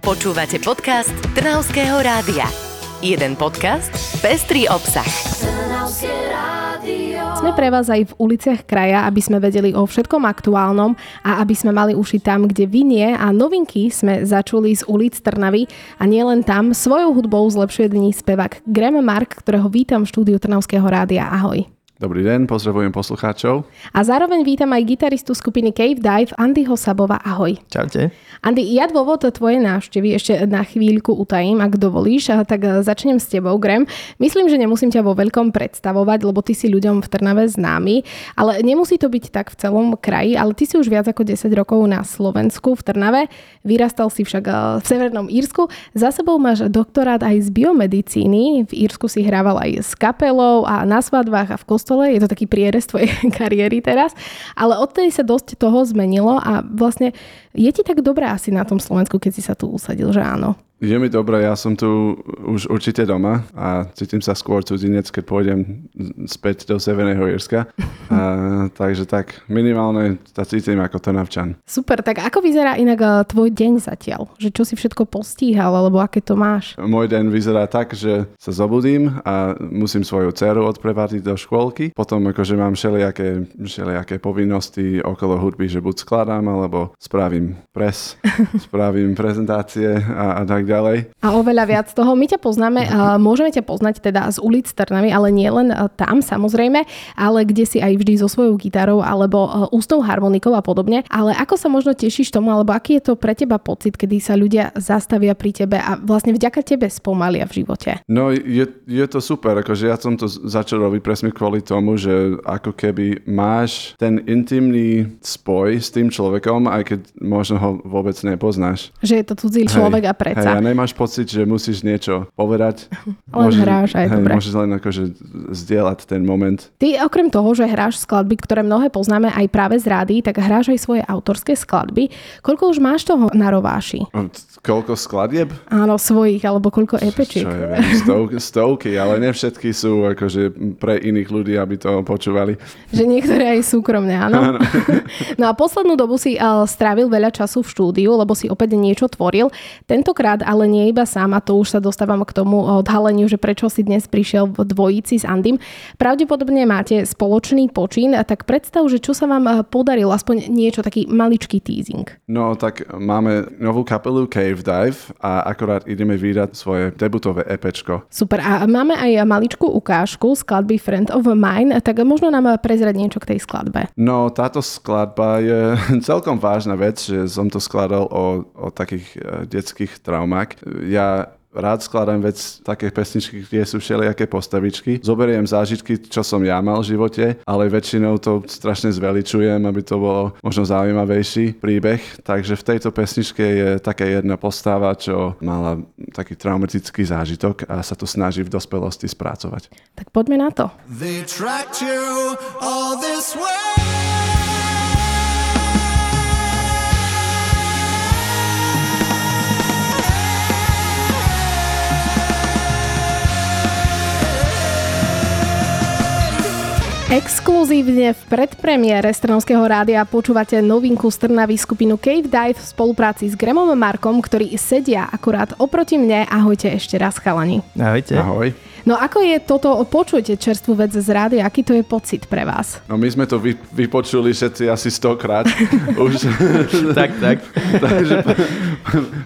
Počúvate podcast Trnavského rádia. Jeden podcast, pestrý obsah. Sme pre vás aj v uliciach kraja, aby sme vedeli o všetkom aktuálnom a aby sme mali uši tam, kde vy nie a novinky sme začuli z ulic Trnavy a nielen tam. Svojou hudbou zlepšuje dní spevák Graham Mark, ktorého vítam v štúdiu Trnavského rádia. Ahoj. Dobrý deň, pozdravujem poslucháčov. A zároveň vítam aj gitaristu skupiny Cave Dive, Andyho Sabova. Ahoj. Čaute. Andy, ja dôvod tvojej návštevy ešte na chvíľku utajím, ak dovolíš, a tak e, začnem s tebou, Grem. Myslím, že nemusím ťa vo veľkom predstavovať, lebo ty si ľuďom v Trnave známy, ale nemusí to byť tak v celom kraji, ale ty si už viac ako 10 rokov na Slovensku v Trnave, vyrastal si však e, v Severnom Írsku, za sebou máš doktorát aj z biomedicíny, v Írsku si hrával aj s kapelou a na svadbách a v kostole, je to taký prierez tvojej kariéry teraz, ale odtedy sa dosť toho zmenilo a vlastne je ti tak dobré asi na tom Slovensku, keď si sa tu usadil, že áno? Je mi dobré, ja som tu už určite doma a cítim sa skôr cudzinec, keď pôjdem späť do Severného Jirska. A, takže tak, minimálne sa cítim ako Trnavčan. Super, tak ako vyzerá inak eh, tvoj deň zatiaľ? Že čo si všetko postíhal, alebo aké to máš? Môj deň vyzerá tak, že sa zobudím a musím svoju dceru odprevadiť do škôlky. Potom akože mám všelijaké, všelijaké povinnosti okolo hudby, že buď skladám, alebo spravím pres, spravím prezentácie a, a tak ďalej. A oveľa viac toho. My ťa poznáme, môžeme ťa poznať teda z ulic Trnavy, ale nie len uh, tam samozrejme, ale kde si aj vždy so svojou gitarou alebo uh, ústnou harmonikou a podobne. Ale ako sa možno tešíš tomu, alebo aký je to pre teba pocit, kedy sa ľudia zastavia pri tebe a vlastne vďaka tebe spomalia v živote? No je, je to super, akože ja som to začal robiť presne kvôli tomu, že ako keby máš ten intimný spoj s tým človekom, aj keď možno ho vôbec nepoznáš. Že je to cudzí človek hej, a predsa. Hej, a nemáš pocit, že musíš niečo povedať. Len hráš aj, hej, dobre. Môžeš len akože zdieľať ten moment. Ty okrem toho, že hráš skladby, ktoré mnohé poznáme aj práve z rády, tak hráš aj svoje autorské skladby. Koľko už máš toho na rováši? T- Koľko skladieb? Áno, svojich, alebo koľko epečiek. Čo ja viem, stovky, stovky, ale ne všetky sú akože pre iných ľudí, aby to počúvali. Že niektoré aj súkromné, áno. no a poslednú dobu si uh, strávil veľa času v štúdiu, lebo si opäť niečo tvoril. Tentokrát ale nie iba sám, a to už sa dostávam k tomu odhaleniu, že prečo si dnes prišiel v dvojici s Andym. Pravdepodobne máte spoločný počín, a tak predstav, že čo sa vám podarilo, aspoň niečo, taký maličký teasing. No tak máme novú kapelu Cave Dive a akorát ideme vydať svoje debutové EPčko. Super. A máme aj maličkú ukážku skladby Friend of Mine, tak možno nám prezrať niečo k tej skladbe. No táto skladba je celkom vážna vec, že som to skladal o, o takých eh, detských traumách. Ja rád skladám vec, také pesničky, kde sú všelijaké postavičky. Zoberiem zážitky, čo som ja mal v živote, ale väčšinou to strašne zveličujem, aby to bolo možno zaujímavejší príbeh. Takže v tejto pesničke je taká jedna postava, čo mala taký traumatický zážitok a sa to snaží v dospelosti spracovať. Tak poďme na to. They tracked you all this way. Exkluzívne v predpremiére Strnovského rádia počúvate novinku z Trnavy skupinu Cave Dive v spolupráci s Gremom Markom, ktorí sedia akurát oproti mne. Ahojte ešte raz, chalani. Ahojte. Ahoj. No ako je toto, počujete čerstvú vec z rádia, aký to je pocit pre vás? No my sme to vy, vypočuli všetci asi stokrát už. tak, tak. Takže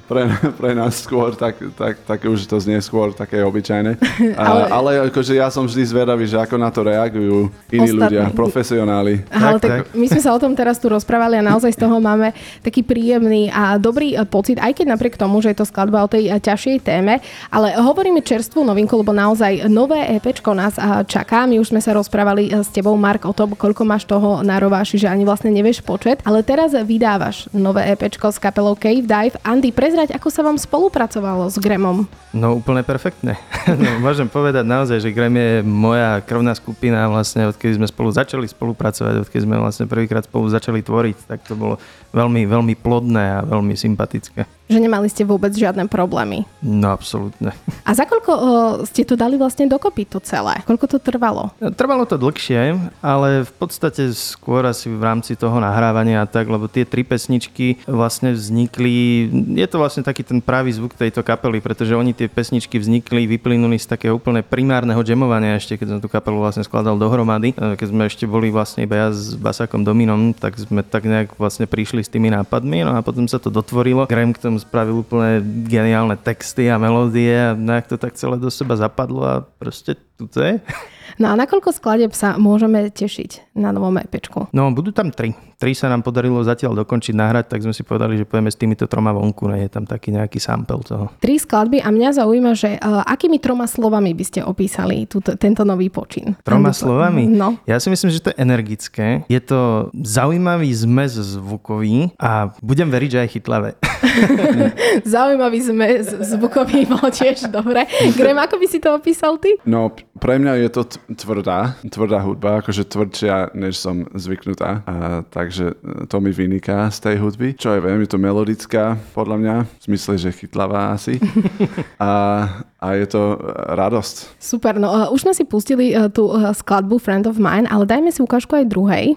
pre, pre nás skôr, tak, tak, tak už to znie skôr také obyčajné. A, ale, ale akože ja som vždy zvedavý, že ako na to reagujú iní Ostatní. ľudia, profesionáli. Ale Tak, tak, tak. my sme sa o tom teraz tu rozprávali a naozaj z toho máme taký príjemný a dobrý e, pocit, aj keď napriek tomu, že je to skladba o tej e, ťažšej téme, ale hovoríme čerstvú novinku, lebo naozaj nové EPčko nás čaká. My už sme sa rozprávali e, s tebou, Mark, o tom, koľko máš toho na rováši, že ani vlastne nevieš počet, ale teraz vydávaš nové EPčko s kapelou Cave Dive. Andy, prezrať, ako sa vám spolupracovalo s Gremom? No úplne perfektne. no, môžem povedať naozaj, že Grem je moja krvná skupina vlastne, odkedy sme spolu začali spolupracovať, odkedy sme vlastne prvýkrát spolu začali tvoriť, tak to bolo veľmi, veľmi plodné a veľmi sympatické. Že nemali ste vôbec žiadne problémy. No absolútne. A za koľko o, ste to dali vlastne dokopy to celé? Koľko to trvalo? No, Trvalo to dlhšie, ale v podstate skôr asi v rámci toho nahrávania a tak, lebo tie tri pesničky vlastne vznikli, je to vlastne taký ten pravý zvuk tejto kapely, pretože oni tie pesničky vznikli, vyplynuli z takého úplne primárneho jamovania ešte, keď som tú kapelu vlastne skladal dohromady. E, Keď sme ešte boli vlastne iba ja s Basakom Dominom, tak sme tak nejak vlastne prišli s tými nápadmi, no a potom sa to dotvorilo. Graham k tomu spravil úplne geniálne texty a melódie a nejak to tak celé do seba zapadlo a proste tu je. No a na koľko skladeb sa môžeme tešiť na novom EPčku? No, budú tam tri. Tri sa nám podarilo zatiaľ dokončiť nahrať, tak sme si povedali, že pojeme s týmito troma vonku, ne je tam taký nejaký sample toho. Tri skladby a mňa zaujíma, že uh, akými troma slovami by ste opísali túto, tento nový počin? Troma Alebo to- slovami? No. Ja si myslím, že to je energické. Je to zaujímavý zmes zvukový a budem veriť, že aj chytlavé. Zaujímavý sme z- zvukový bol tiež, dobre. Grem, ako by si to opísal ty? No, pre mňa je to tvrdá, tvrdá hudba, akože tvrdšia, než som zvyknutá. A, takže e, to mi vyniká z tej hudby. Čo aj viem, je to melodická, podľa mňa, v zmysle, že chytlavá asi. A, a je to e, radosť. Super, no uh, už sme si pustili uh, tú uh, skladbu Friend of Mine, ale dajme si ukážku aj druhej.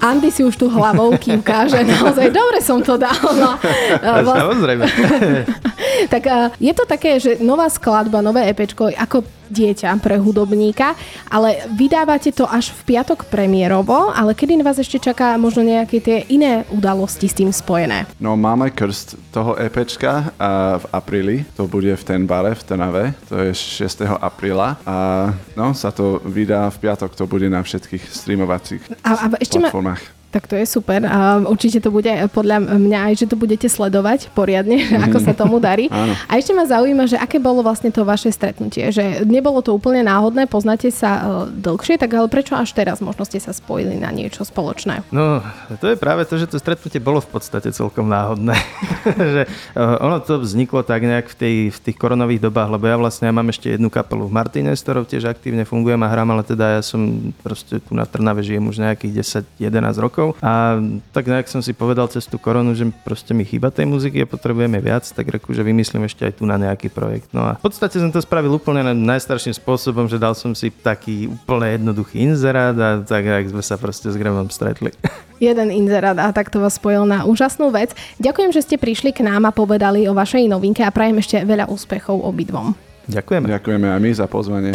Andy si už tu hlavou kývka, že naozaj dobre som to dala. Uh, vlast- Samozrejme. tak je to také, že nová skladba, nové EPčko, ako dieťa pre hudobníka, ale vydávate to až v piatok premiérovo, ale kedy vás ešte čaká možno nejaké tie iné udalosti s tým spojené? No, máme krst toho EPčka a v apríli. To bude v ten bare v Trnave. To je 6. apríla. A no, sa to vydá v piatok. To bude na všetkých streamovacích A, a ešte ma, platformách. Tak to je super. A určite to bude podľa mňa aj, že to budete sledovať poriadne, ako sa tomu darí. Áno. A ešte ma zaujíma, že aké bolo vlastne to vaše stretnutie. Že nebolo to úplne náhodné, poznáte sa e, dlhšie, tak ale prečo až teraz možno ste sa spojili na niečo spoločné? No, to je práve to, že to stretnutie bolo v podstate celkom náhodné. že uh, ono to vzniklo tak nejak v, tej, v tých koronových dobách, lebo ja vlastne ja mám ešte jednu kapelu v Martine, s ktorou tiež aktívne fungujem a hrám, ale teda ja som proste tu na Trnave žijem už nejakých 10-11 rokov a tak nejak som si povedal cez tú koronu, že proste mi chýba tej muziky a potrebujeme viac, tak reku, že vymyslím ešte aj tu na nejaký projekt. No a v podstate som to spravil úplne najstarším spôsobom, že dal som si taký úplne jednoduchý inzerát a tak, jak sme sa proste s Gremom stretli. Jeden inzerát a takto vás spojil na úžasnú vec. Ďakujem, že ste prišli k nám a povedali o vašej novinke a prajem ešte veľa úspechov obidvom. Ďakujeme. Ďakujeme aj my za pozvanie.